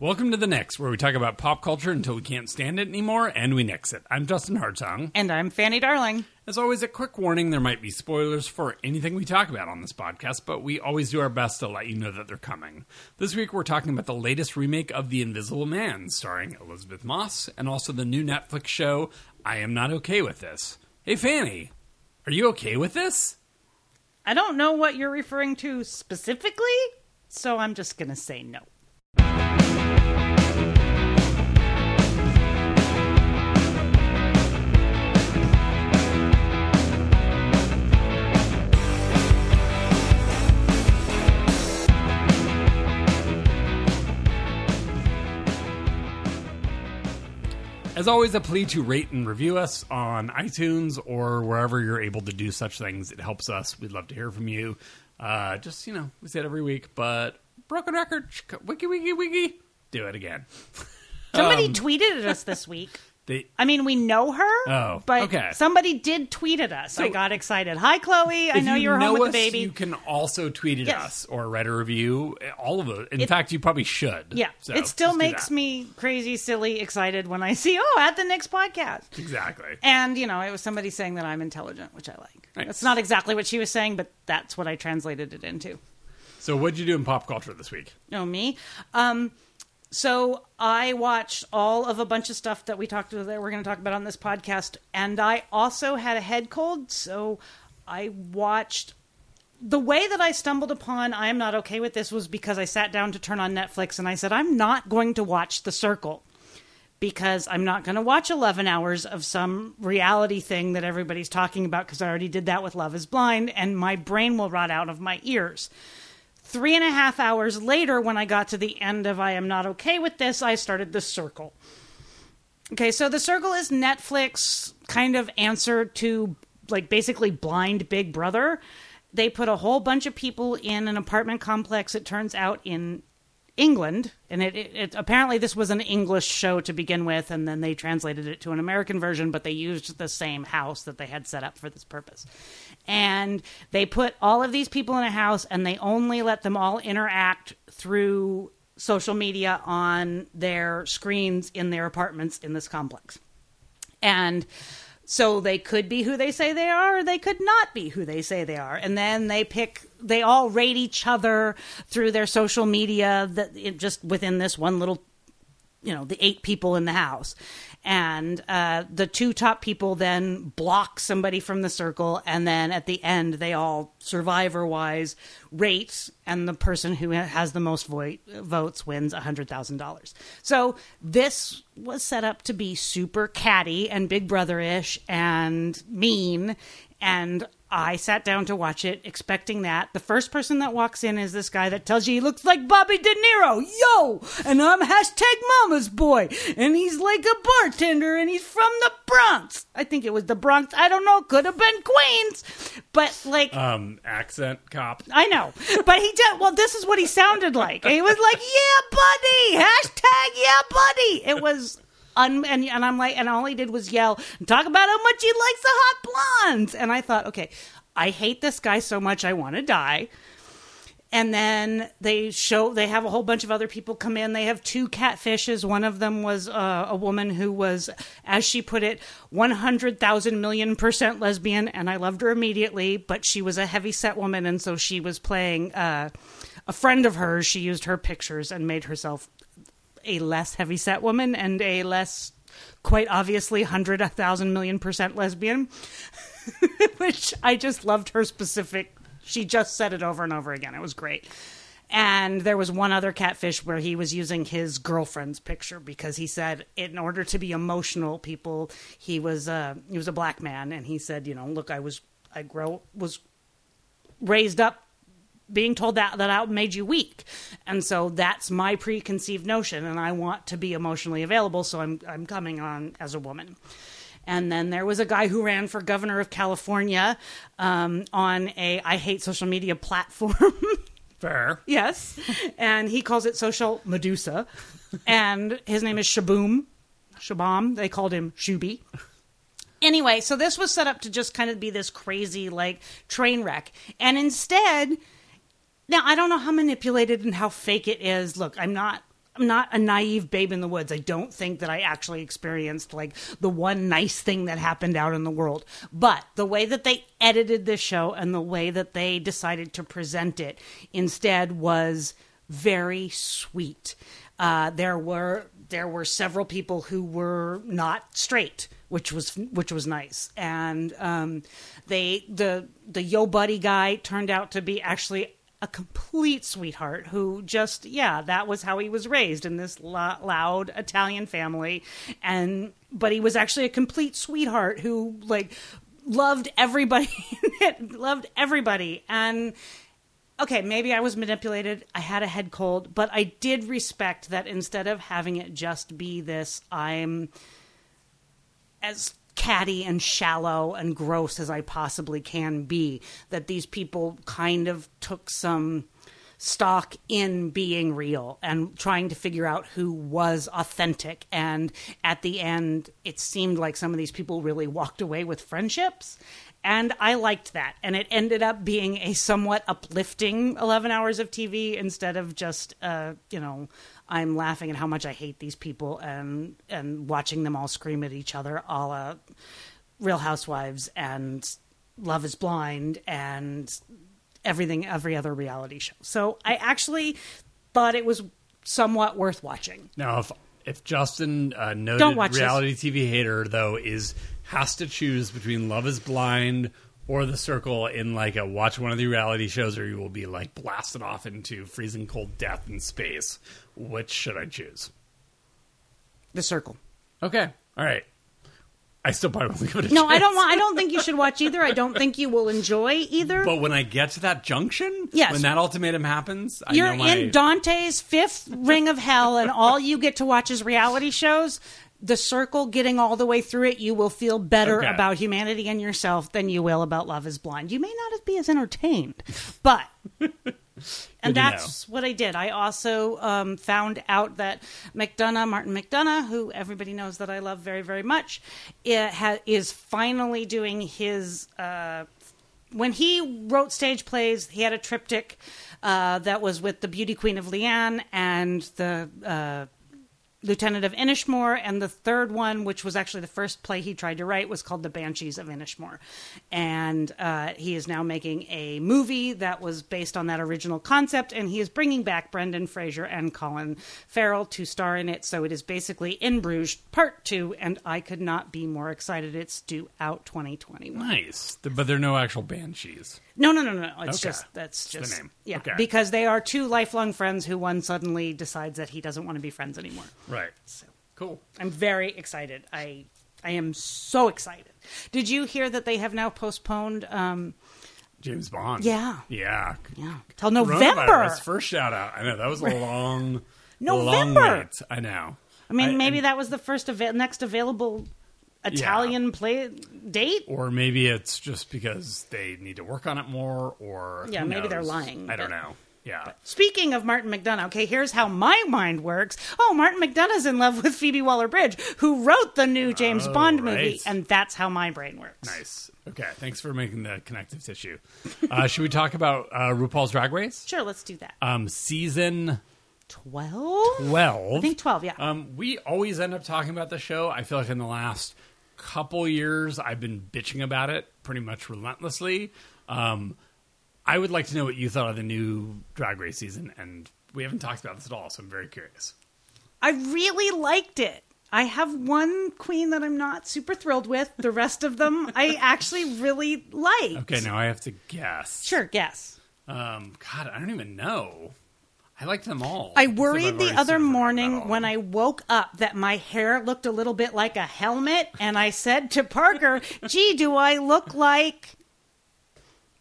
Welcome to the Nix, where we talk about pop culture until we can't stand it anymore and we nix it. I'm Justin Hartung. And I'm Fanny Darling. As always, a quick warning there might be spoilers for anything we talk about on this podcast, but we always do our best to let you know that they're coming. This week, we're talking about the latest remake of The Invisible Man, starring Elisabeth Moss, and also the new Netflix show, I Am Not Okay with This. Hey, Fanny, are you okay with this? I don't know what you're referring to specifically, so I'm just going to say no. As always, a plea to rate and review us on iTunes or wherever you're able to do such things. It helps us. We'd love to hear from you. Uh, just, you know, we say it every week, but broken record, wiki, wiki, wiki, do it again. Somebody Um, tweeted at us this week. They, I mean, we know her, Oh, but okay. somebody did tweet at us. So, I got excited. Hi, Chloe. I know you you're know home with us, the baby. You can also tweet at Yes. us or write a review. All of it. In It- fact, you probably should. yeah, So, it still makes me crazy, silly, excited when I see, oh, at the next podcast. exactly. And, you know, it was somebody saying that I'm intelligent, which I like. Nice. That's not exactly what she was saying, but that's what I translated it into. So, what'd you do in pop culture this week? No, me. Um, so I watched all of a bunch of stuff that we talked that we're going to talk about on this podcast, and I also had a head cold, so I watched. The way that I stumbled upon I am not okay with this was because I sat down to turn on Netflix and I said I'm not going to watch The Circle because I'm not going to watch 11 hours of some reality thing that everybody's talking about because I already did that with Love is Blind and my brain will rot out of my ears. Three and a half hours later, when I got to the end of I Am Not Okay with This, I started The Circle. Okay, so The Circle is Netflix kind of answer to like basically blind Big Brother. They put a whole bunch of people in an apartment complex, it turns out, in England, and it, it, it apparently this was an English show to begin with, and then they translated it to an American version, but they used the same house that they had set up for this purpose. And they put all of these people in a house, and they only let them all interact through social media on their screens in their apartments in this complex. And so they could be who they say they are, or they could not be who they say they are. And then they pick, they all rate each other through their social media that just within this one little, you know, the eight people in the house. And uh, the two top people then block somebody from the circle. And then at the end, they all survivor wise rate, and the person who has the most vo- votes wins $100,000. So this was set up to be super catty and Big Brother ish and mean. And I sat down to watch it expecting that. The first person that walks in is this guy that tells you he looks like Bobby De Niro. Yo! And I'm hashtag mama's boy. And he's like a bartender and he's from the Bronx. I think it was the Bronx. I don't know. Could have been Queens. But like, Um, accent cop. I know, but he did. Well, this is what he sounded like. He was like, "Yeah, buddy!" Hashtag Yeah, buddy. It was. Un- and, and I'm like, and all he did was yell, and talk about how much he likes the hot blondes. And I thought, okay, I hate this guy so much, I want to die. And then they show they have a whole bunch of other people come in. They have two catfishes. One of them was uh, a woman who was, as she put it, one hundred thousand million percent lesbian, and I loved her immediately. But she was a heavy set woman, and so she was playing uh, a friend of hers. She used her pictures and made herself a less heavy set woman and a less, quite obviously, hundred thousand million percent lesbian. Which I just loved her specific she just said it over and over again. It was great. And there was one other catfish where he was using his girlfriend's picture because he said, in order to be emotional, people, he was uh, he was a black man, and he said, you know, look, I was I grow was raised up being told that that out made you weak, and so that's my preconceived notion, and I want to be emotionally available, so I'm I'm coming on as a woman. And then there was a guy who ran for governor of California um, on a I hate social media platform. Fair. yes. And he calls it Social Medusa. And his name is Shaboom. Shabam. They called him Shuby. Anyway, so this was set up to just kind of be this crazy, like, train wreck. And instead, now I don't know how manipulated and how fake it is. Look, I'm not. I'm not a naive babe in the woods. I don't think that I actually experienced like the one nice thing that happened out in the world. But the way that they edited this show and the way that they decided to present it instead was very sweet. Uh, there were there were several people who were not straight, which was which was nice, and um, they the the yo buddy guy turned out to be actually a complete sweetheart who just yeah that was how he was raised in this lo- loud italian family. And but he was actually a complete sweetheart who like loved everybody loved everybody. And okay maybe i was manipulated i had a head cold but i did respect that instead of having it just be this i'm as catty and shallow and gross as I possibly can be. That these people kind of took some stock in being real and trying to figure out who was authentic. And at the end, it seemed like some of these people really walked away with friendships. And I liked that. And it ended up being a somewhat uplifting 11 hours of TV instead of just, uh, you know, I'm laughing at how much I hate these people and and watching them all scream at each other, a la Real Housewives and Love Is Blind and everything, every other reality show. So I actually thought it was somewhat worth watching. Now, if if Justin, uh, noted reality TV hater, though, is has to choose between Love Is Blind or The Circle in like a watch one of the reality shows, or you will be like blasted off into freezing cold death in space. Which should I choose? The Circle. Okay, all right. I still probably won't give it a No, chance. I don't want. I don't think you should watch either. I don't think you will enjoy either. But when I get to that junction, Yes. when that ultimatum happens, You're know my, in Dante's fifth ring of hell, and all you get to watch is reality shows. The circle, getting all the way through it, you will feel better Okay. about humanity and yourself than you will about Love Is Blind. You may not be as entertained, but. And that's what I did. I also um, found out that McDonagh, Martin McDonagh, who everybody knows that I love very, very much, it ha- is finally doing his uh, when he wrote stage plays, he had a triptych uh, that was with the Beauty Queen of Leenane and the uh, Lieutenant of Inishmore, and the third one, which was actually the first play he tried to write, was called The Banshees of Inishmore. And uh, he is now making a movie that was based on that original concept, and he is bringing back Brendan Fraser and Colin Farrell to star in it. So it is basically In Bruges Part Two, and I could not be more excited. It's due out 2021. nice, but there are no actual banshees. No, no, no, no. It's Okay. just that's It's the just name. yeah, Okay. because they are two lifelong friends who one suddenly decides that he doesn't want to be friends anymore. Right. So Cool. I'm very excited. I I am so excited. Did you hear that they have now postponed? Um, James Bond. Yeah. Yeah. yeah, till November. First shout out. I know that was a long, long November. wait. I know. I mean, I- maybe that was the first ava- next available Italian play date. Or maybe it's just because they need to work on it more, or Yeah, maybe they're lying, I don't but- know. Yeah. Speaking of Martin McDonagh, okay, here's how my mind works. Oh, Martin McDonagh's in love with Phoebe Waller Bridge, who wrote the new James Oh, Bond movie, and that's how my brain works. Nice. Okay. Thanks for making the connective tissue. Uh, should we talk about uh, RuPaul's Drag Race? Sure, let's do that. Um, season 12? twelve. I think 12, yeah. Um, we always end up talking about the show. I feel like in the last couple years, I've been bitching about it pretty much relentlessly. Um, I would like to know what you thought of the new Drag Race season, and we haven't talked about this at all, so I'm very curious. I really liked it. I have one queen that I'm not super thrilled with. The rest of them I actually really like. Okay, now I have to guess. Sure, guess. Um, God, I don't even know. I liked them all. I worried the other sort of forgotten morning when I woke up that my hair looked a little bit like a helmet, and I said to Parker, "Gee, do I look like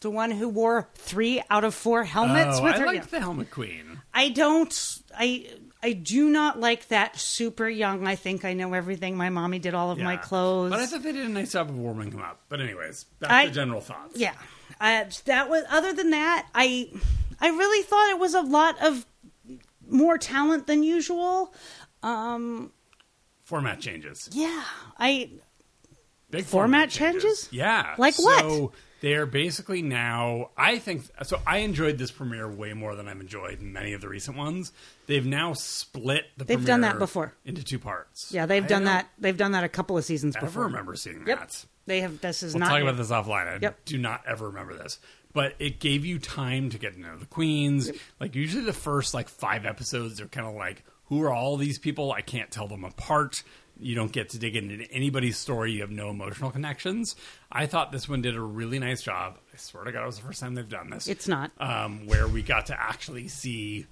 the one who wore three out of four helmets Oh, with I her?" liked the Helmet Queen. I don't. I I do not like that super young. I think I know everything. My mommy did all of my clothes. But I thought they did a nice job of warming him up. But anyways, back I- to general thoughts. yeah, uh, that was. Other than that, I I really thought it was a lot of more talent than usual. Um, Format changes. yeah, I Big Format changes? Yeah. Like what? So They are basically now. I think so. I enjoyed this premiere way more than I've enjoyed many of the recent ones. They've now split the. They've done that before. into two parts. Yeah, they've I done that. They've done that a couple of seasons Ever before. remember seeing Yep. that? They have. This is We'll not. talk about this offline. I Yep. do not ever remember this. But it gave you time to get to know the queens. Like usually the first like five episodes are kind of like, who are all these people? I can't tell them apart. You don't get to dig into anybody's story. You have no emotional connections. I thought this one did a really nice job. I swear to God, it was the first time they've done this. It's not. Um, where we got to actually see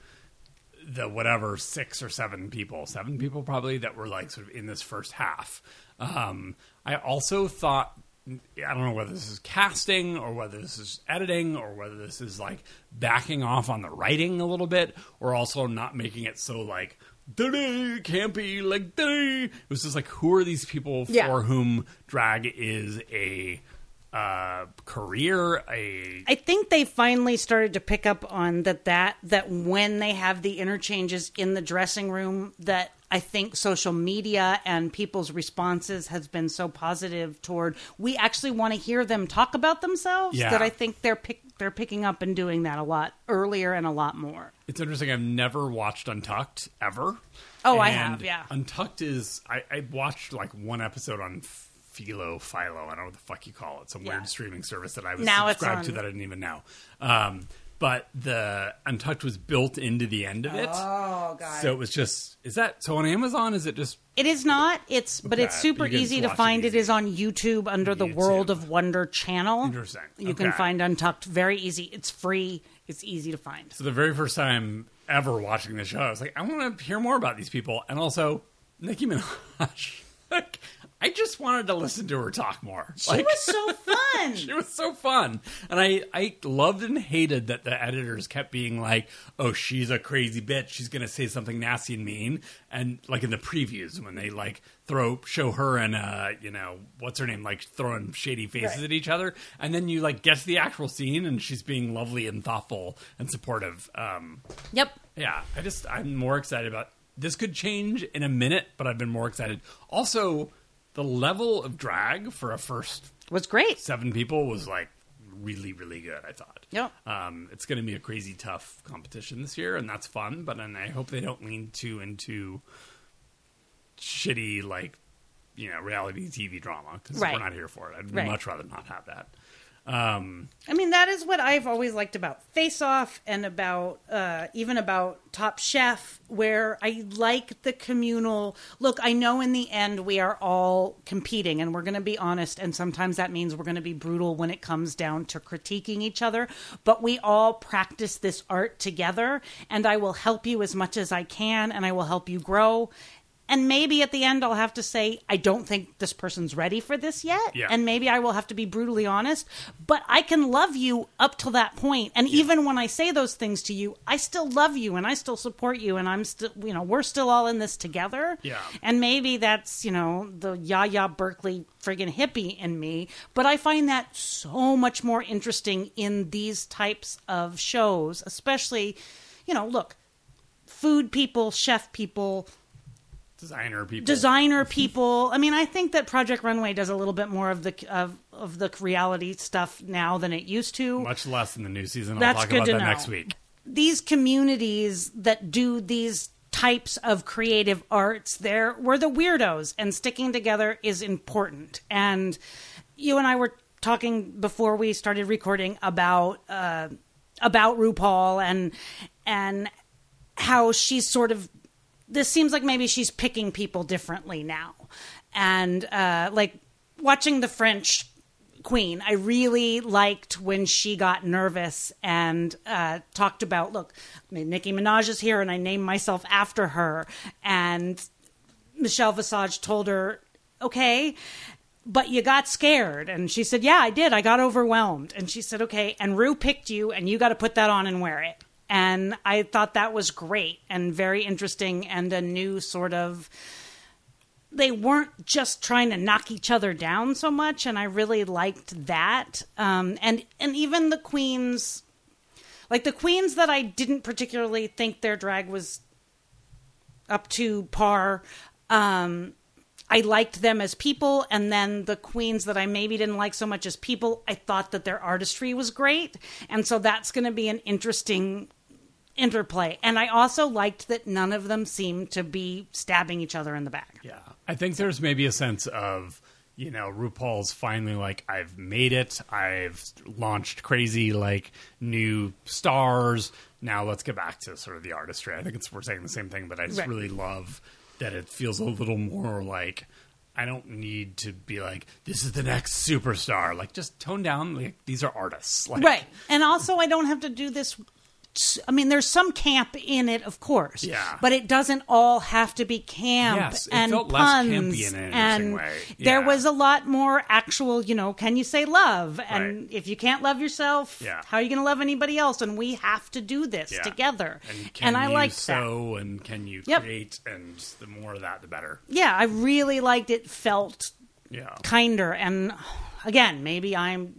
the whatever six or seven people, seven people probably that were like sort of in this first half. Um, I also thought, I don't know whether this is casting or whether this is editing or whether this is like backing off on the writing a little bit or also not making it so like, "Da-da, campy, like, da-da." it was just like, who are these people for Yeah. whom drag is a uh, career, a I think they finally started to pick up on that that that when they have the interchanges in the dressing room that I think social media and people's responses has been so positive toward we actually want to hear them talk about themselves Yeah. that I think they're pick, they're picking up and doing that a lot earlier and a lot more. It's interesting. I've never watched Untucked ever. Oh, I have, yeah. Untucked is I, I watched like one episode on Philo Philo. I don't know what the fuck you call it. Some Yeah. weird streaming service that I was Now subscribed to that I didn't even know. Um, but the Untucked was built into the end of it. Oh god. So it was just is that so on Amazon? Is it just It is not. It's but it's super easy to find. It easy. is on YouTube under the World of Wonder channel. Interesting. You can find Untucked very easy. It's free. It's easy to find. so the very first time ever watching the show? I was like, I want to hear more about these people, and also Nicki Minaj. like, I just wanted to listen to her talk more. She like, was so fun. It was so fun. And I, I loved and hated that the editors kept being like, oh, she's a crazy bitch. She's going to say something nasty and mean. And like in the previews, when they like throw, show her and, uh, you know, what's her name, like throwing shady faces Right. at each other. And then you like get to the actual scene and she's being lovely and thoughtful and supportive. Um, yep. yeah, I just, I'm more excited about this. Could change in a minute, but I've been more excited. Also, the level of drag for a first Was great. seven people was like really really good i thought Yeah. um, it's going to be a crazy tough competition this year and that's fun but and i hope they don't lean too into shitty like you know reality tv drama because Right. we're not here for it i'd Right. much rather not have that um, I mean, that is what I've always liked about Face Off and about uh, even about Top Chef, where I like the communal look. I know in the end we are all competing, and we're going to be honest, and sometimes that means we're going to be brutal when it comes down to critiquing each other. But we all practice this art together, and I will help you as much as I can, and I will help you grow. And maybe at the end, I'll have to say, I don't think this person's ready for this yet. Yeah. And maybe I will have to be brutally honest, but I can love you up till that point. And even when I say those things to you, I still love you and I still support you and I'm still, you know, we're still all in this together. Yeah. And maybe that's, you know, the Yaya Berkeley friggin' hippie in me, but I find that so much more interesting in these types of shows, especially, you know, look, food people, chef people, designer people designer people. I mean, I think that Project Runway does a little bit more of the of of the reality stuff now than it used to. much less in the new season i'll That's talk good about to that know. next week These communities that do these types of creative arts, there we're the weirdos, and sticking together is important. And you and I were talking before we started recording about uh, about RuPaul and and how she's sort of this seems like maybe she's picking people differently now. And uh like watching the french queen i really liked when she got nervous and uh talked about look nicki minaj is here and i named myself after her. And michelle visage told her okay but you got scared. And she said yeah i did. I got overwhelmed. And she said okay and Ru picked you and you got to put that on and wear it and i thought that was great and very interesting and a new sort of they weren't just trying to knock each other down so much and i really liked that. Um, and and even the queens like the queens that i didn't particularly think their drag was up to par um, I liked them as people, and then the queens that I maybe didn't like so much as people, I thought that their artistry was great, and so that's going to be an interesting interplay. And I also liked that none of them seemed to be stabbing each other in the back. Yeah. I think there's maybe a sense of, you know, RuPaul's finally like, I've made it. I've launched crazy, like, new stars. Now let's get back to sort of the artistry. I think it's we're saying the same thing, but I just Right. really love that it feels a little more like I don't need to be like, this is the next superstar. Like, just tone down. Like, these are artists. Like, Right. And also, I don't have to do this. I mean, there's some camp in it, of course. Yeah. But it doesn't all have to be camp Yes, it and felt less puns. campy in an interesting and way. there was a lot more actual, you know, can you say love? And Right. if you can't love yourself, Yeah. how are you going to love anybody else? And we have to do this Yeah. together. And can I like so and can you Yep. create? And the more of that, the better. Yeah, I really liked it. Felt Yeah. kinder. And again, maybe I'm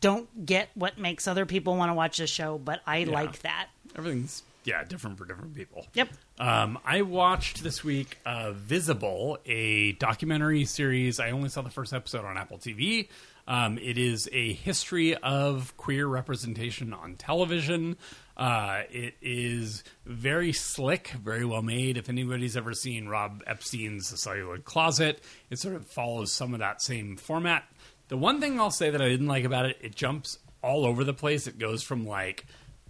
don't get what makes other people want to watch the show, but I like that. Everything's yeah different for different people. Yep. Um, I watched this week uh, Visible, a documentary series. I only saw the first episode on Apple TV. Um, it is a history of queer representation on television. Uh, it is very slick, very well made. If anybody's ever seen Rob Epstein's The Celluloid Closet, it sort of follows some of that same format. The one thing I'll say that I didn't like about it, it jumps all over the place. It goes from like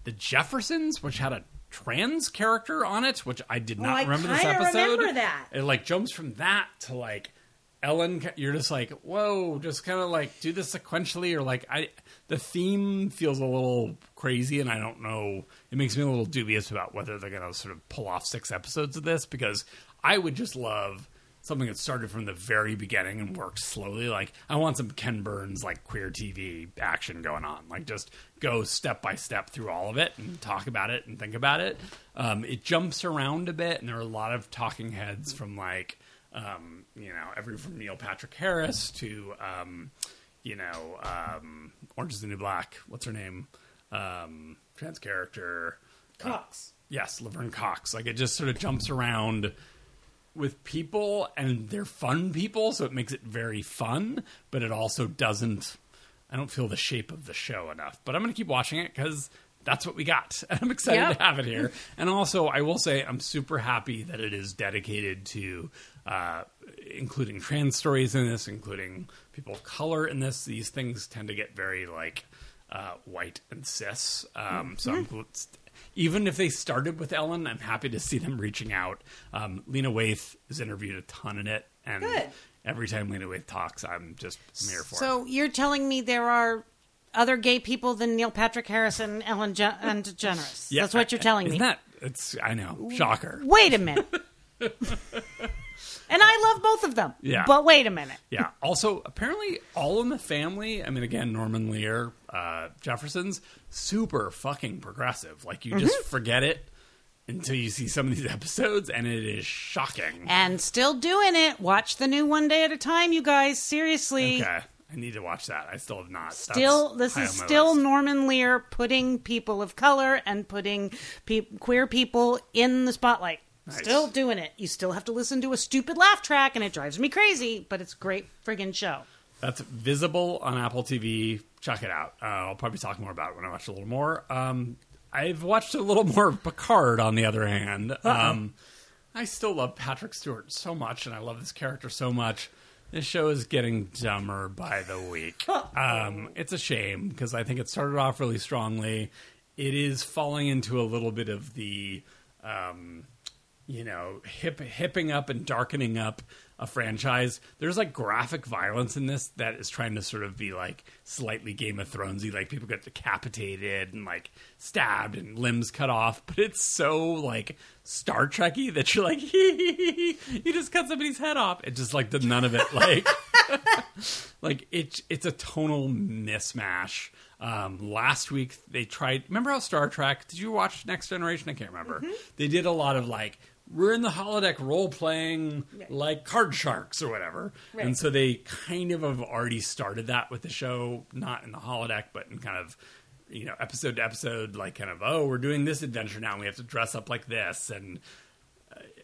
the Jeffersons, which had a trans character on it, which I did not I remember this episode. remember that. It like jumps from that to like Ellen. You're just like, whoa, just kind of like do this sequentially, or like I. The theme feels a little crazy, and I don't know. It makes me a little dubious about whether they're going to sort of pull off six episodes of this because I would just love something that started from the very beginning and worked slowly. Like I want some Ken Burns like queer TV action going on. Like just go step by step through all of it and talk about it and think about it. Um, it jumps around a bit, and there are a lot of talking heads from like um, you know every from Neil Patrick Harris to um, you know um, Orange is the New Black. What's her name? Um, trans character. Cox. Yes, Laverne Cox. Like it just sort of jumps around with people and they're fun people, so it makes it very fun, but it also doesn't I don't feel the shape of the show enough. But I'm going to keep watching it cuz that's what we got. And I'm excited Yep. to have it here. And also, I will say I'm super happy that it is dedicated to uh, including trans stories in this, including people of color in this. These things tend to get very like uh, white and cis. Um, so I'm, even if they started with Ellen, I'm happy to see them reaching out. Um, Lena Waithe is interviewed a ton in it, and Good. every time Lena Waithe talks, I'm just I'm here for it. So you're telling me there are other gay people than Neil Patrick Harris and Ellen Je- and DeGeneres. Yeah, That's what you're telling Isn't me. that it's I know shocker. Wait a minute. and I love both of them. Yeah. But wait a minute. Yeah. Also, apparently, all in the family. I mean, again, Norman Lear, uh, Jefferson's super fucking progressive. Like you Mm-hmm. just forget it until you see some of these episodes, and it is shocking. And still doing it. Watch the new one day at a time, you guys. Seriously. Okay, I need to watch that. I still have not. That's Still, this is still list. Norman Lear putting people of color and putting pe- queer people in the spotlight. Nice. Still doing it. You still have to listen to a stupid laugh track, and it drives me crazy, but it's a great friggin' show. That's visible on Apple TV. Check it out. Uh, I'll probably talk more about it when I watch a little more. Um, I've watched a little more of Picard, on the other hand. Um, I still love Patrick Stewart so much, and I love this character so much. This show is getting dumber by the week. Um, it's a shame because I think it started off really strongly. It is falling into a little bit of the, um, you know, hip, hipping up and darkening up a franchise. There's like graphic violence in this that is trying to sort of be like slightly Game of Thronesy, like people get decapitated and like stabbed and limbs cut off. But it's so like Star Trekky that you're like, you just cut somebody's head off. It just like the none of it like. like it's it's a tonal mismatch. Um, last week they tried. Remember how Star Trek? Did you watch Next Generation? I can't remember. They did a lot of like we're in the holodeck role playing like card sharks or whatever, Right. and so they kind of have already started that with the show, not in the holodeck, but in kind of you know episode to episode, like kind of oh we're doing this adventure now, and we have to dress up like this and.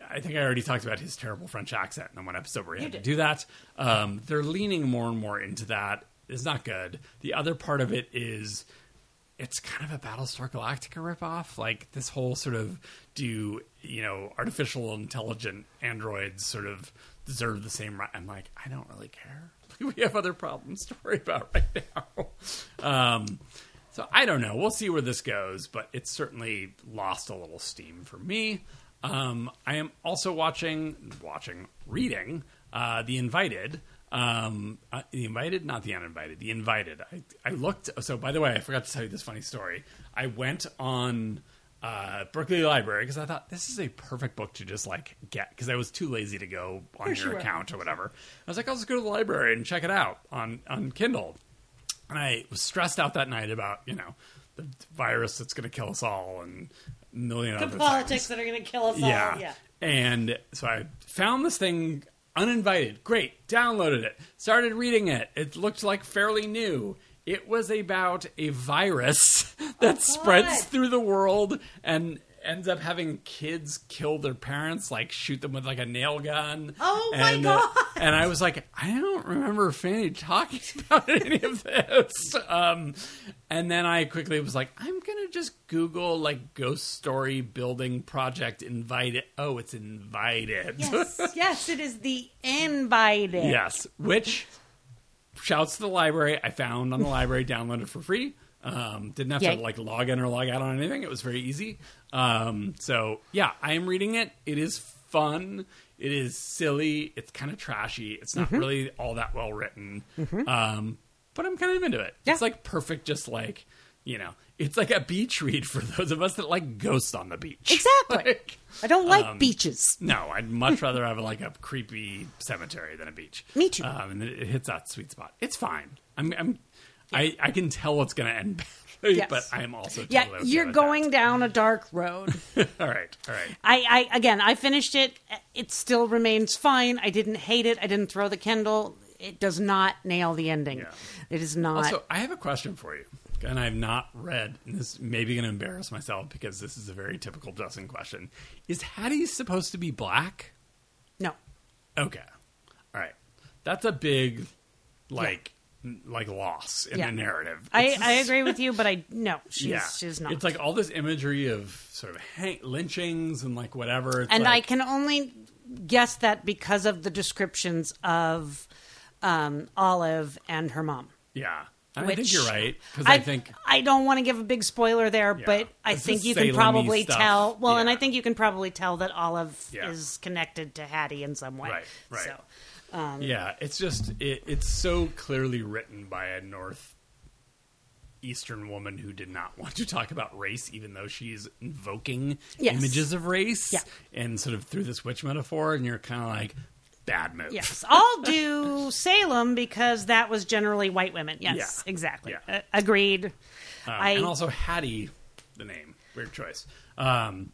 I think I already talked about his terrible French accent in one episode where he You had to do that. Um, they're leaning more and more into that. It's not good. The other part of it is it's kind of a Battlestar Galactica ripoff. Like this whole sort of do you know artificial intelligent androids sort of deserve the same right? I'm like I don't really care. We have other problems to worry about right now. Um, so I don't know. We'll see where this goes, but it's certainly lost a little steam for me. Um, I am also watching, watching, reading uh, The Invited. Um, uh, the Invited, not the Uninvited. The Invited. I, I looked. So, by the way, I forgot to tell you this funny story. I went on uh, Berkeley Library because I thought this is a perfect book to just like get because I was too lazy to go on your you were. account or whatever. I was like, I'll just go to the library and check it out on on Kindle. And I was stressed out that night about you know the virus that's going to kill us all and a million The other politics things. that are going to kill us Yeah. all. Yeah. And so I found this thing uninvited. Great. Downloaded it. Started reading it. It looked like fairly new. It was about a virus that oh, spreads through the world and ends up having kids kill their parents, like shoot them with like a nail gun. Oh, my and, God. and I was like, I don't remember Fanny talking about any of this. Um, and then I quickly was like, I'm gonna just Google like ghost story building project invited. Oh, it's invited. Yes, yes, it is the invited. yes. Which shouts to the library. I found on the library, downloaded for free. Um, didn't have to like log in or log out on anything. It was very easy. Um, so yeah, I am reading it. It is fun. It is silly. It's kind of trashy. It's not Mm-hmm. really all that well written. Um, but I'm kind of into it. Yeah. It's like perfect, just like you know, it's like a beach read for those of us that like ghosts on the beach. Exactly. Like, I don't like Um, beaches. no, I'd much rather have like a creepy cemetery than a beach. Me too. Um, and it, it hits that sweet spot. It's fine. I'm, I'm I, I can tell it's going to end badly, Yes. but I am also Yeah, you're going down a dark road. all right, all right. I, I again, I finished it. It still remains fine. I didn't hate it. I didn't throw the Kindle. It does not nail the ending. Yeah. It is not. Also, I have a question for you, and I've not read. And this may be going to embarrass myself because this is a very typical Justin question. Is Hattie supposed to be black? no. Okay, all right. That's a big, like, n- like loss in Yeah. the narrative. I, I agree with you, but I no, she's she's not. It's like all this imagery of sort of hang- lynchings and like whatever. It's and I can only guess that because of the descriptions of um, Olive and her mom. yeah. And I Which think you're right because I, think I don't want to give a big spoiler there, Yeah. but I think you can probably stuff. tell. Well, and I think you can probably tell that Olive Yeah. is connected to Hattie in some way. Right, right. So, um, yeah, it's just it, it's so clearly written by a North Eastern woman who did not want to talk about race, even though she's invoking Yes. images of race Yeah. and sort of through this witch metaphor, and you're kind of like bad move. yes, I'll do Salem because that was generally white women. Yes, Yeah. exactly. Yeah. Uh, agreed. Um, I- and also Hattie, the name, weird choice. Um,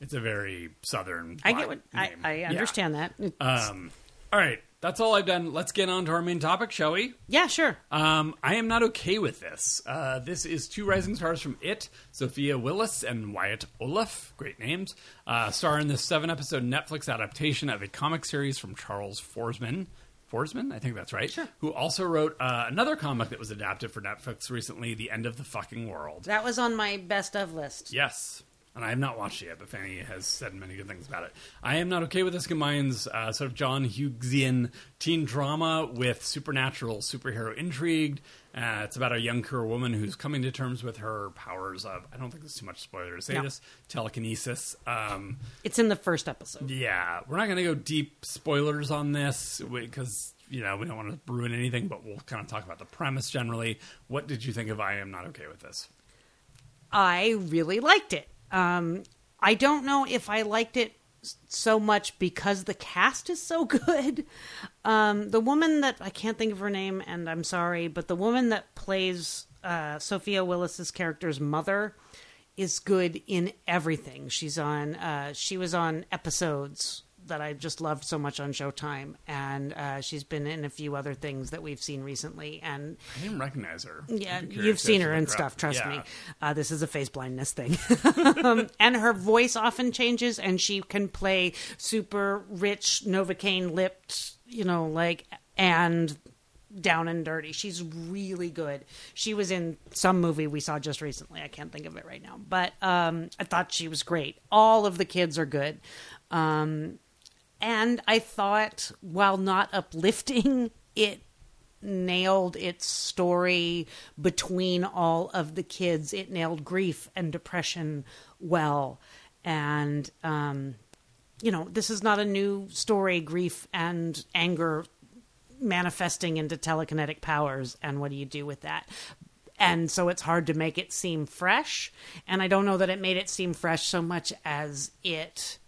it's a very southern. I get what I. I Yeah. understand that. It's- Um, all right, that's all I've done. Let's get on to our main topic, shall we? yeah, sure. Um, I am not okay with this. Uh, this is two rising stars from It, Sophia Lillis and Wyatt Oleff, great names, uh, star in this seven-episode Netflix adaptation of a comic series from Charles Forsman. Forsman, I think that's right. Sure. Who also wrote uh, another comic that was adapted for Netflix recently, The End of the Fucking World. That was on my best of list. Yes. And I have not watched it yet, but Fanny has said many good things about it. I am not okay with this combines uh, sort of John Hughesian teen drama with supernatural superhero intrigue. Uh, it's about a young queer woman who's coming to terms with her powers of, I don't think there's too much spoiler to say No. this, telekinesis. Um, It's in the first episode. yeah, we're not going to go deep spoilers on this because, you know, we don't want to ruin anything, but we'll kind of talk about the premise generally. What did you think of I Am Not Okay with This? I really liked it. Um, I don't know if I liked it so much because the cast is so good. Um, the woman that I can't think of her name, and I'm sorry, but the woman that plays uh, Sophia Lillis's character's mother is good in everything. She's on. Uh, she was on episodes that I just loved so much on Showtime, and uh, she's been in a few other things that we've seen recently. And I didn't recognize her. yeah, I'd be curious you've seen her and look her up. stuff. Trust Yeah. me, uh, this is a face blindness thing. um, and her voice often changes, and she can play super rich Novocaine lipped, you know, like and down and dirty. She's really good. She was in some movie we saw just recently. I can't think of it right now, but um, I thought she was great. All of the kids are good. Um, and I thought, while not uplifting, it nailed its story between all of the kids. It nailed grief and depression well. And, um, you know, this is not a new story, grief and anger manifesting into telekinetic powers. And what do you do with that? And so it's hard to make it seem fresh. And I don't know that it made it seem fresh so much as it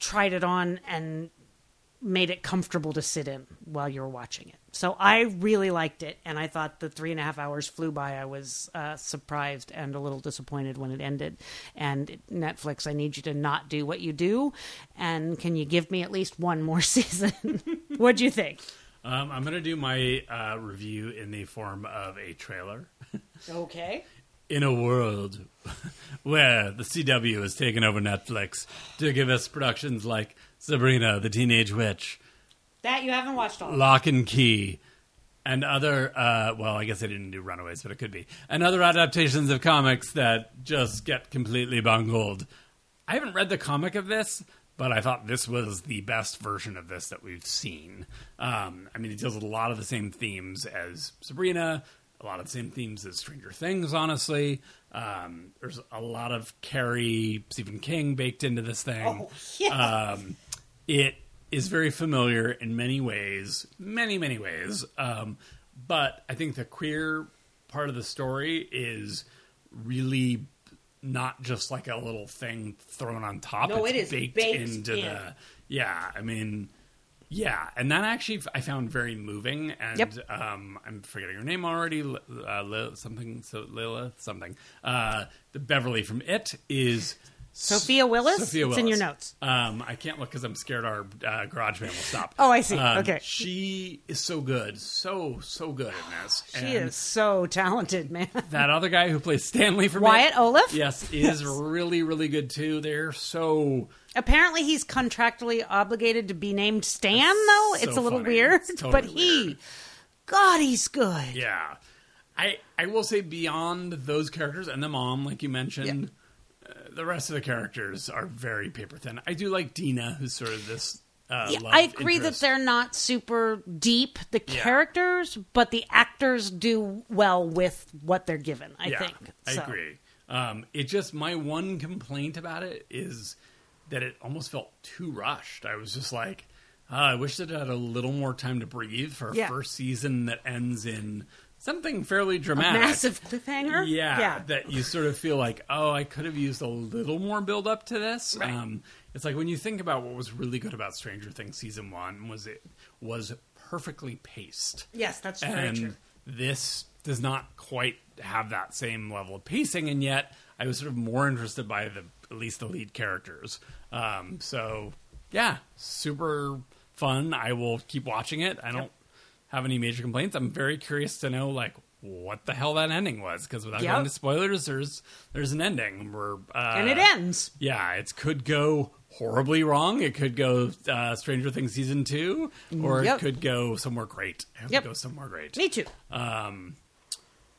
tried it on and made it comfortable to sit in while you were watching it. So I really liked it, and I thought the three and a half hours flew by. I was uh, surprised and a little disappointed when it ended. And Netflix, I need you to not do what you do, and can you give me at least one more season? what do you think? Um, I'm going to do my uh, review in the form of a trailer. Okay. In a world where the CW has taken over Netflix to give us productions like Sabrina, the Teenage Witch, That you haven't watched all. Locke and Key, and other, uh, well, I guess they didn't do Runaways, but it could be, and other adaptations of comics that just get completely bungled. I haven't read the comic of this, but I thought this was the best version of this that we've seen. Um, I mean, it deals with a lot of the same themes as Sabrina, a lot of the same themes as Stranger Things, honestly. Um, there's a lot of Carrie, Stephen King baked into this thing. Oh, yeah. Um, it is very familiar in many ways, many, many ways. Um, but I think the queer part of the story is really not just like a little thing thrown on top. No, it's it is baked, baked into in. the. Yeah, I mean, yeah, and that actually I found very moving. And Yep. um, I'm forgetting her name already. Uh, Lil- something so Lila something. Uh, the Beverly from It is Sophia Lillis? Sophia Lillis. It's in your notes. Um, I can't look because I'm scared our uh, garage man will stop. Oh, I see. Um, Okay. She is so good, so so good in this. She And is so talented, man. That other guy who plays Stanley from Wyatt It, Oleff? yes, is really really good too. They're so Apparently, he's contractually obligated to be named Stan, though. so it's a little funny. weird, totally but he, weird. God, he's good. yeah. I I will say beyond those characters and the mom, like you mentioned, uh, the rest of the characters are very paper thin. I do like Dina, who's sort of this. Uh, Yeah, I agree interest. that they're not super deep, the Yeah. characters, but the actors do well with what they're given, I yeah, think. I So, agree. Um, it just my one complaint about it is that it almost felt too rushed. I was just like, uh, I wish it had a little more time to breathe for a Yeah. first season that ends in something fairly A dramatic. massive cliffhanger? Yeah, Yeah. that you sort of feel like, oh, I could have used a little more build up to this. Right. Um, it's like when you think about what was really good about Stranger Things season one was it was perfectly paced Yes, that's very and true. this does not quite have that same level of pacing and yet i was sort of more interested by the at least the lead characters um, so yeah super fun i will keep watching it i don't have any major complaints i'm very curious to know like what the hell that ending was because without Yep. going to spoilers there's there's an ending where uh, And it ends. yeah, it could go horribly wrong. It could go uh, Stranger Things season two, or Yep. it could go somewhere great. I hope Yep. it goes somewhere great. Me too. Um,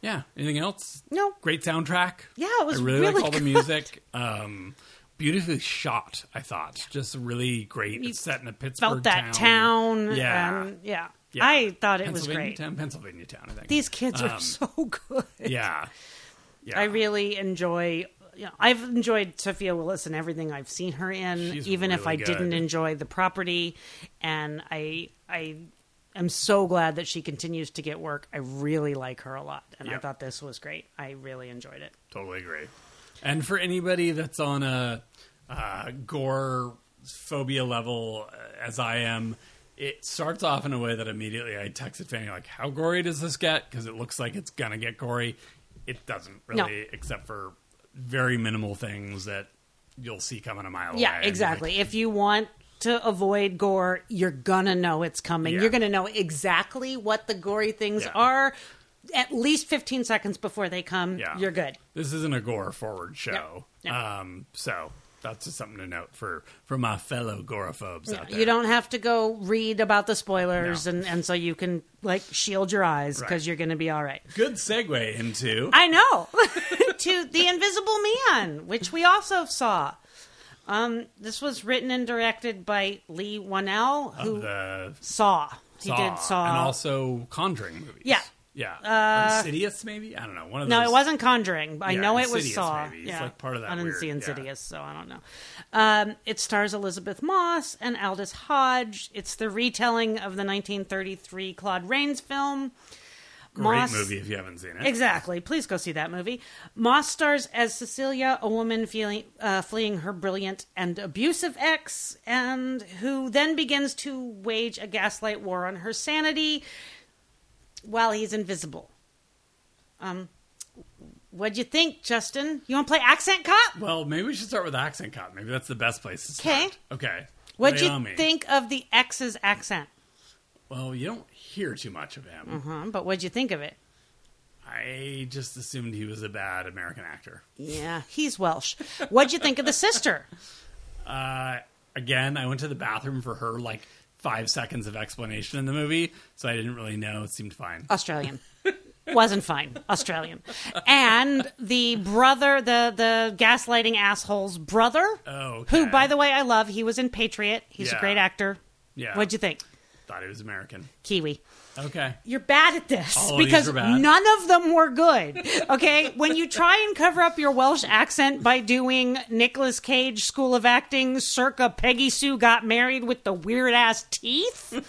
yeah. Anything else? No. Great soundtrack. Yeah, it was I really, really like all the music. Um, beautifully shot. I thought just really great. You It's set in a Pittsburgh Felt that town. Yeah. and- yeah. Yeah. I thought it was Pennsylvania great. Town, Pennsylvania town. I think These kids are Um, so good. Yeah. Yeah. I really enjoy. You know, I've enjoyed Sophia Lillis and everything I've seen her in, She's even if I really didn't enjoy the property. And I, I am so glad that she continues to get work. I really like her a lot, and I thought this was great. I really enjoyed it. Totally agree. And for anybody that's on a uh, gore phobia level, uh, as I am, it starts off in a way that immediately I texted Fanny like, "How gory does this get?" Because it looks like it's gonna get gory. It doesn't No. really, except for very minimal things that you'll see coming a mile Yeah, away. And, exactly. like, if you want to avoid gore, you're gonna know it's coming. Yeah. You're gonna know exactly what the gory things Yeah. are. At least 15 seconds before they come, Yeah. you're good. this isn't a gore forward show. No. Um, so that's just something to note for for my fellow goraphobes out there. You don't have to go read about the spoilers, No. and, and so you can like shield your eyes because Right. you're going to be all right. Good segue into I know. to The Invisible Man, which we also saw. Um, this was written and directed by Leigh Whannell, who the Saw. He Saw, did Saw. and also Conjuring movies. Yeah. yeah. Or Insidious, maybe I don't know. One of those. no, those. it wasn't Conjuring. I Yeah, know it was Insidious, Saw. maybe. It's Yeah. like part of that I didn't weird- see yeah. Insidious, so I don't know. Um, it stars Elisabeth Moss and Aldis Hodge. It's the retelling of the 1933 Claude Rains film. Great Moss, movie if you haven't seen it. Exactly. Please go see that movie. Moss stars as Cecilia, a woman feeling, uh, fleeing her brilliant and abusive ex, and who then begins to wage a gaslight war on her sanity while he's invisible. Um, what'd you think, Justin? You want to play accent cop? Well, maybe we should start with accent cop. Maybe that's the best place to start. Okay. Okay. What'd Lay you think of the ex's accent? Well, you don't hear too much of him. Huh, but what'd you think of it? I just assumed he was a bad American actor. Yeah, he's Welsh. What'd you think of the sister? Uh, again, I went to the bathroom for her like five seconds of explanation in the movie, so I didn't really know. It seemed fine. Australian. Wasn't fine. Australian. And the brother, the the gaslighting asshole's brother, Oh, who, by the way, I love. He was in Patriot. He's a great actor. Yeah. What'd you think? Thought he was American. Kiwi. Okay. You're bad at this All of these because are bad. none of them were good. Okay, when you try and cover up your Welsh accent by doing Nicolas Cage School of Acting circa Peggy Sue got married with the weird ass teeth,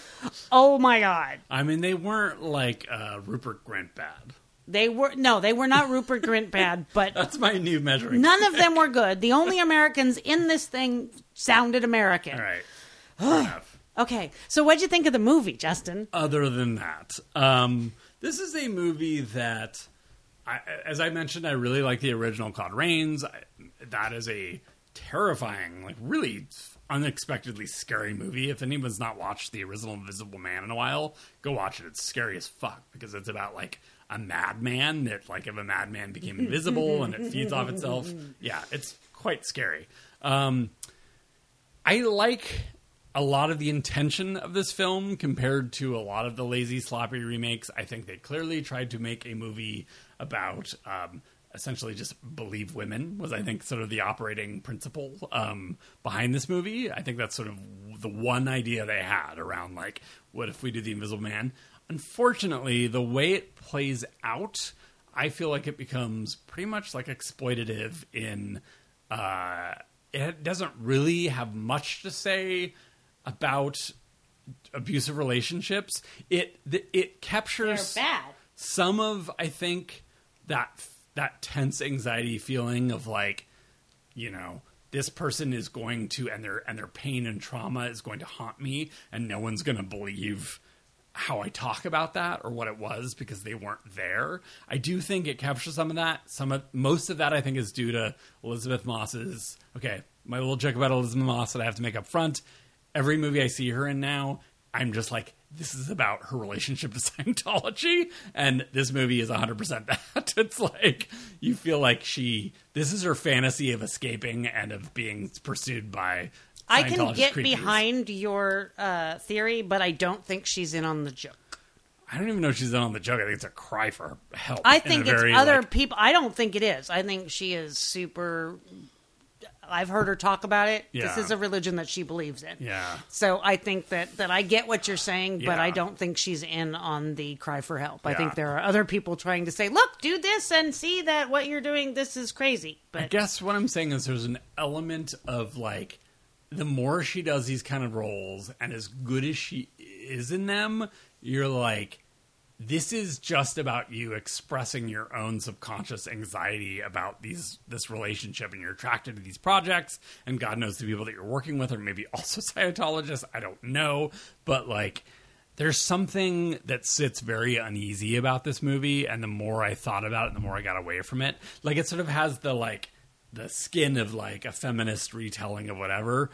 oh my god. I mean, they weren't like uh, Rupert Grint bad. They were no, they were not Rupert Grint bad, but That's my new measuring. none of them were good. The only Americans in this thing sounded American. All right. Fair enough. Okay, so what'd you think of the movie, Justin? Other than that, um, this is a movie that, I, as I mentioned, I really like the original Claude Rains. I, that is a terrifying, like really unexpectedly scary movie. If anyone's not watched the original Invisible Man in a while, go watch it. It's scary as fuck because it's about like a madman that, like, if a madman became invisible and it feeds off itself. Yeah, it's quite scary. Um, I like a lot of the intention of this film compared to a lot of the lazy, sloppy remakes. I think they clearly tried to make a movie about um, essentially just believe women, was I think sort of the operating principle um, behind this movie. I think that's sort of the one idea they had around like, what if we do the Invisible Man? Unfortunately, the way it plays out, I feel like it becomes pretty much like exploitative in. Uh, it doesn't really have much to say about abusive relationships. It it captures some of I think that that tense anxiety feeling of like you know this person is going to and their and their pain and trauma is going to haunt me and no one's going to believe how I talk about that or what it was because they weren't there. I do think it captures some of that. Some of most of that I think is due to Elisabeth Moss's. Okay, my little joke about Elisabeth Moss that I have to make up front. Every movie I see her in now, I'm just like, this is about her relationship to Scientology, and this movie is 100 percent that. It's like you feel like she. This is her fantasy of escaping and of being pursued by. I can get creepies. behind your uh, theory, but I don't think she's in on the joke. I don't even know if she's in on the joke. I think it's a cry for help. I think it's very, other like- people. I don't think it is. I think she is super. I've heard her talk about it. Yeah. This is a religion that she believes in. Yeah. So I think that that I get what you're saying, but Yeah. I don't think she's in on the cry for help. I Yeah. think there are other people trying to say, "Look, do this and see that what you're doing this is crazy." But I guess what I'm saying is there's an element of like the more she does these kind of roles and as good as she is in them, you're like this is just about you expressing your own subconscious anxiety about these this relationship and you're attracted to these projects and God knows the people that you're working with are maybe also Scientologists, I don't know, but like there's something that sits very uneasy about this movie and the more I thought about it the more I got away from it. Like it sort of has the like the skin of like a feminist retelling of whatever.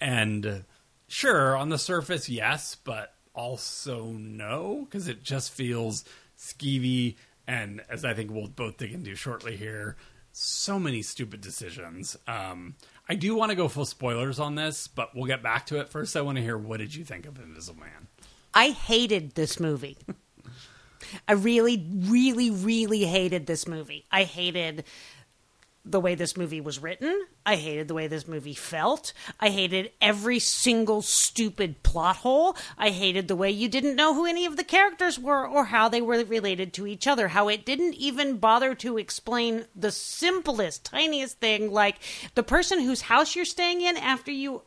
And sure, on the surface, yes, but also no, because it just feels skeevy. And as I think we'll both dig into shortly here, so many stupid decisions. Um, I do want to go full spoilers on this, but we'll get back to it. First, I want to hear what did you think of Invisible Man? I hated this movie. I really, really, really hated this movie. I hated the way this movie was written. I hated the way this movie felt. I hated every single stupid plot hole. I hated the way you didn't know who any of the characters were or how they were related to each other. How it didn't even bother to explain the simplest, tiniest thing like the person whose house you're staying in after you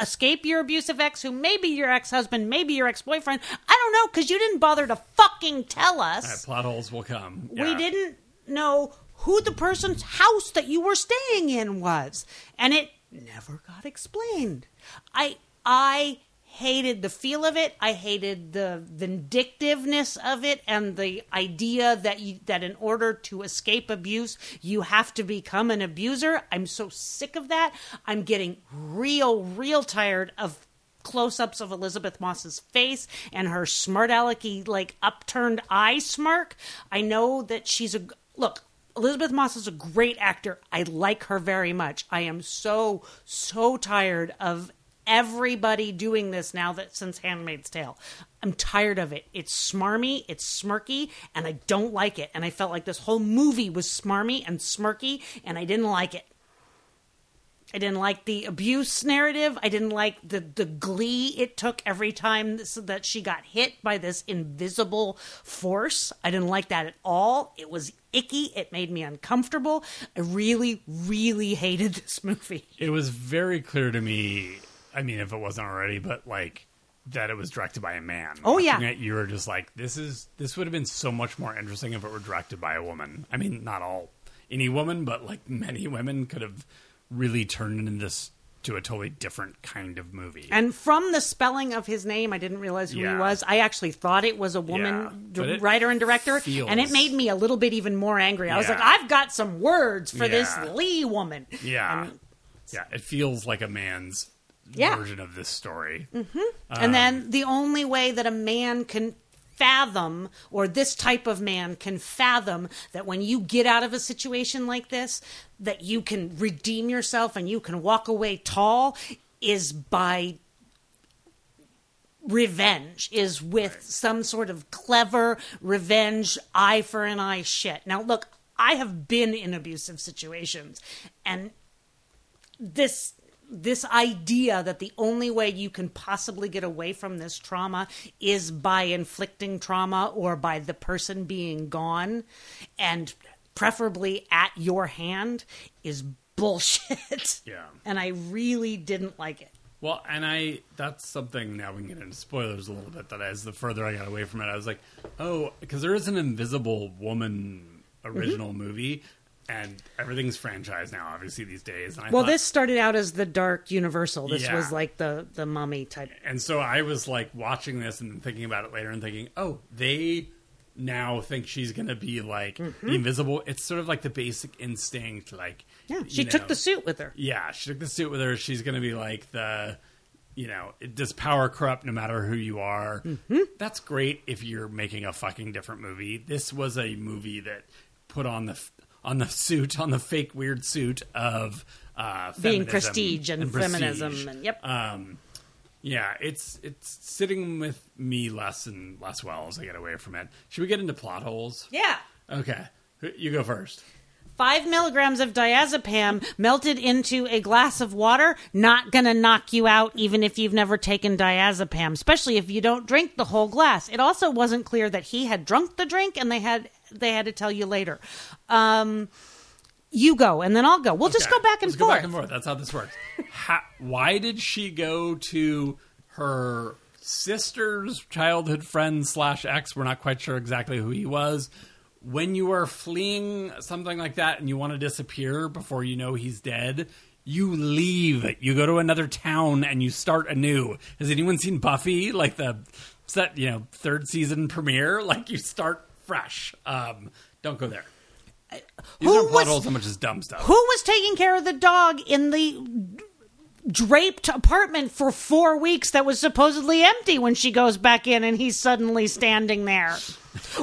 escape your abusive ex who may be your ex-husband maybe your ex-boyfriend i don't know because you didn't bother to fucking tell us right, plot holes will come. we didn't know who the person's house that you were staying in was and it never got explained i i hated the feel of it i hated the vindictiveness of it and the idea that you that in order to escape abuse you have to become an abuser i'm so sick of that i'm getting real real tired of close-ups of Elisabeth Moss's face and her smart alecky like upturned eye smirk. I know that she's a look. Elisabeth Moss is a great actor. I like her very much. I am so so tired of everybody doing this now that since Handmaid's Tale. I'm tired of it. It's smarmy, it's smirky, and I don't like it. And I felt like this whole movie was smarmy and smirky, and I didn't like it. I didn't like the abuse narrative. I didn't like the the glee it took every time this, that she got hit by this invisible force. I didn't like that at all. It was icky. It made me uncomfortable. I really, really hated this movie. it was very clear to me. I mean, if it wasn't already, but like that it was directed by a man. Oh, yeah. It, you were just like, this is this would have been so much more interesting if it were directed by a woman. I mean, not all any woman, but like many women could have really turned into this to a totally different kind of movie. And from the spelling of his name, I didn't realize who he was. I actually thought it was a Yeah, woman but d- it writer and director, feels- and it made me a little bit even more angry. I was Yeah. like, I've got some words for this Yeah. Leigh woman. yeah, yeah, it feels like a man's Yeah. version of this story. Mm-hmm. Um, and then the only way that a man can fathom, or this type of man can fathom, that when you get out of a situation like this, that you can redeem yourself and you can walk away tall, is by revenge, is with some sort of clever revenge, eye for an eye shit. Now, look, I have been in abusive situations, and this this idea that the only way you can possibly get away from this trauma is by inflicting trauma or by the person being gone and preferably at your hand is bullshit. Yeah. And I really didn't like it. Well, and I that's something now we can get into spoilers a little bit that as the further I got away from it, I was like, oh, because there is an Invisible Woman original Mm-hmm. movie, and everything's franchised now, obviously these days. Well, thought- this started out as the dark universal. This Yeah. was like the the mummy type. and so I was like watching this and thinking about it later and thinking, oh, they now think she's going to be like the invisible. It's sort of like the basic instinct, like Mm-hmm. Yeah, she took the suit with her. Yeah, she took the suit with her. She's going to be like the, you know, does power corrupt no matter who you are? Mm-hmm. That's great if you're making a fucking different movie. This was a movie that put on the on the suit on the fake weird suit of uh, Being feminism prestige and feminism prestige. and- yep. Um, yeah, it's it's sitting with me less and less well as I get away from it. Should we get into plot holes? Yeah. Okay, you go first. Five milligrams of diazepam melted into a glass of water, not gonna knock you out even if you've never taken diazepam, especially if you don't drink the whole glass. It also wasn't clear that he had drunk the drink and they had they had to tell you later. Um you go and then I'll go. We'll just go back and let's forth. Go back and forth. That's how this works. How, why did she go to her sister's childhood friend slash ex? We're not quite sure exactly who he was. When you are fleeing something like that and you want to disappear before you know he's dead, you leave. You go to another town and you start anew. Has anyone seen Buffy? Like the set, you know, third season premiere? Like you start fresh. Um, don't go there. These Who aren't plot was- holes so much as dumb stuff. Who was taking care of the dog in the draped apartment for four weeks that was supposedly empty when she goes back in and he's suddenly standing there?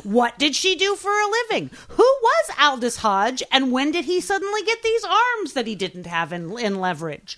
What did she do for a living? Who was Aldis Hodge and when did he suddenly get these arms that he didn't have in, in leverage?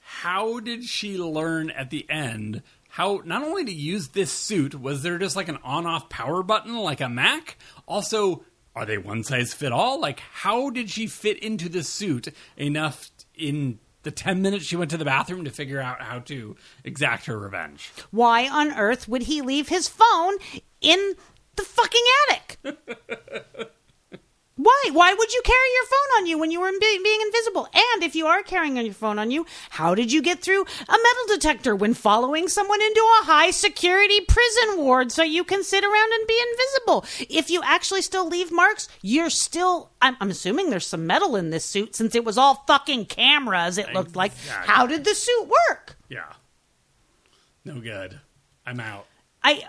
How did she learn at the end how not only to use this suit, was there just like an on off power button like a Mac? Also, are they one size fit all? Like, how did she fit into the suit enough in the 10 minutes she went to the bathroom to figure out how to exact her revenge? Why on earth would he leave his phone in the fucking attic? Why? Why would you carry your phone on you when you were in be- being invisible? And if you are carrying your phone on you, how did you get through a metal detector when following someone into a high security prison ward so you can sit around and be invisible? If you actually still leave marks, you're still. I'm, I'm assuming there's some metal in this suit since it was all fucking cameras. It looked like. Exactly. How did the suit work? Yeah. No good. I'm out. I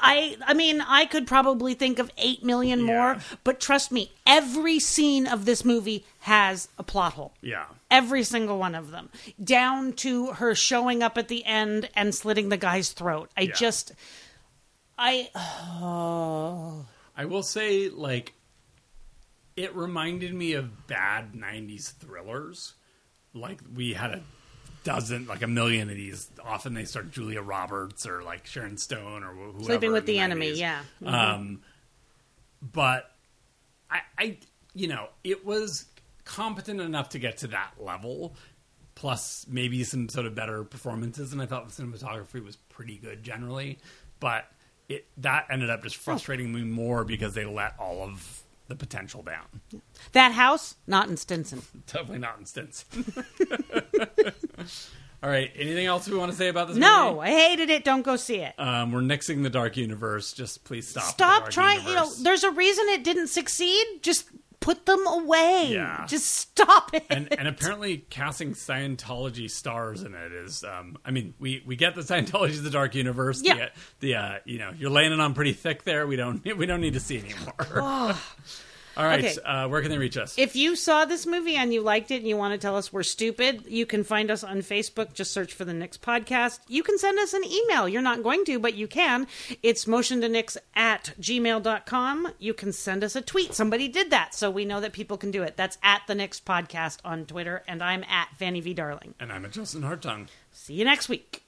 I I mean I could probably think of 8 million more, Yeah. but trust me, every scene of this movie has a plot hole. Yeah. Every single one of them, down to her showing up at the end and slitting the guy's throat. I Yeah. just I oh I will say, like, it reminded me of bad 90s thrillers. Like, we had a dozen, like a million of these. Often they start Julia Roberts or like Sharon Stone or whoever. sleeping with in the enemy, 90s. yeah. Um, but I, I, you know, it was competent enough to get to that level. Plus, maybe some sort of better performances, and I thought the cinematography was pretty good generally. But it that ended up just frustrating me more because they let all of the potential down. That house not in Stinson. Definitely not in stints. all right. Anything else we want to say about this? No, movie? I hated it. Don't go see it. Um, we're nixing the dark universe. Just please stop. Stop trying, you know, there's a reason it didn't succeed. Just put them away. Yeah. Just stop it. and and apparently casting Scientology stars in it is um I mean we we get the Scientology of the dark universe Yeah. the, the uh you know you're laying it on pretty thick there we don't we don't need to see anymore all right Okay. uh where can they reach us If you saw this movie and you liked it and you want to tell us we're stupid, you can find us on Facebook. Just search for the Nix Podcast. You can send us an email. You're not going to, but you can. It's motion to nix at gmail.com. You can send us a tweet. Somebody did that, so we know that people can do it. That's at the Nix Podcast on Twitter, and I'm at Fanny V. Darling. and I'm at Justin Hartung See you next week.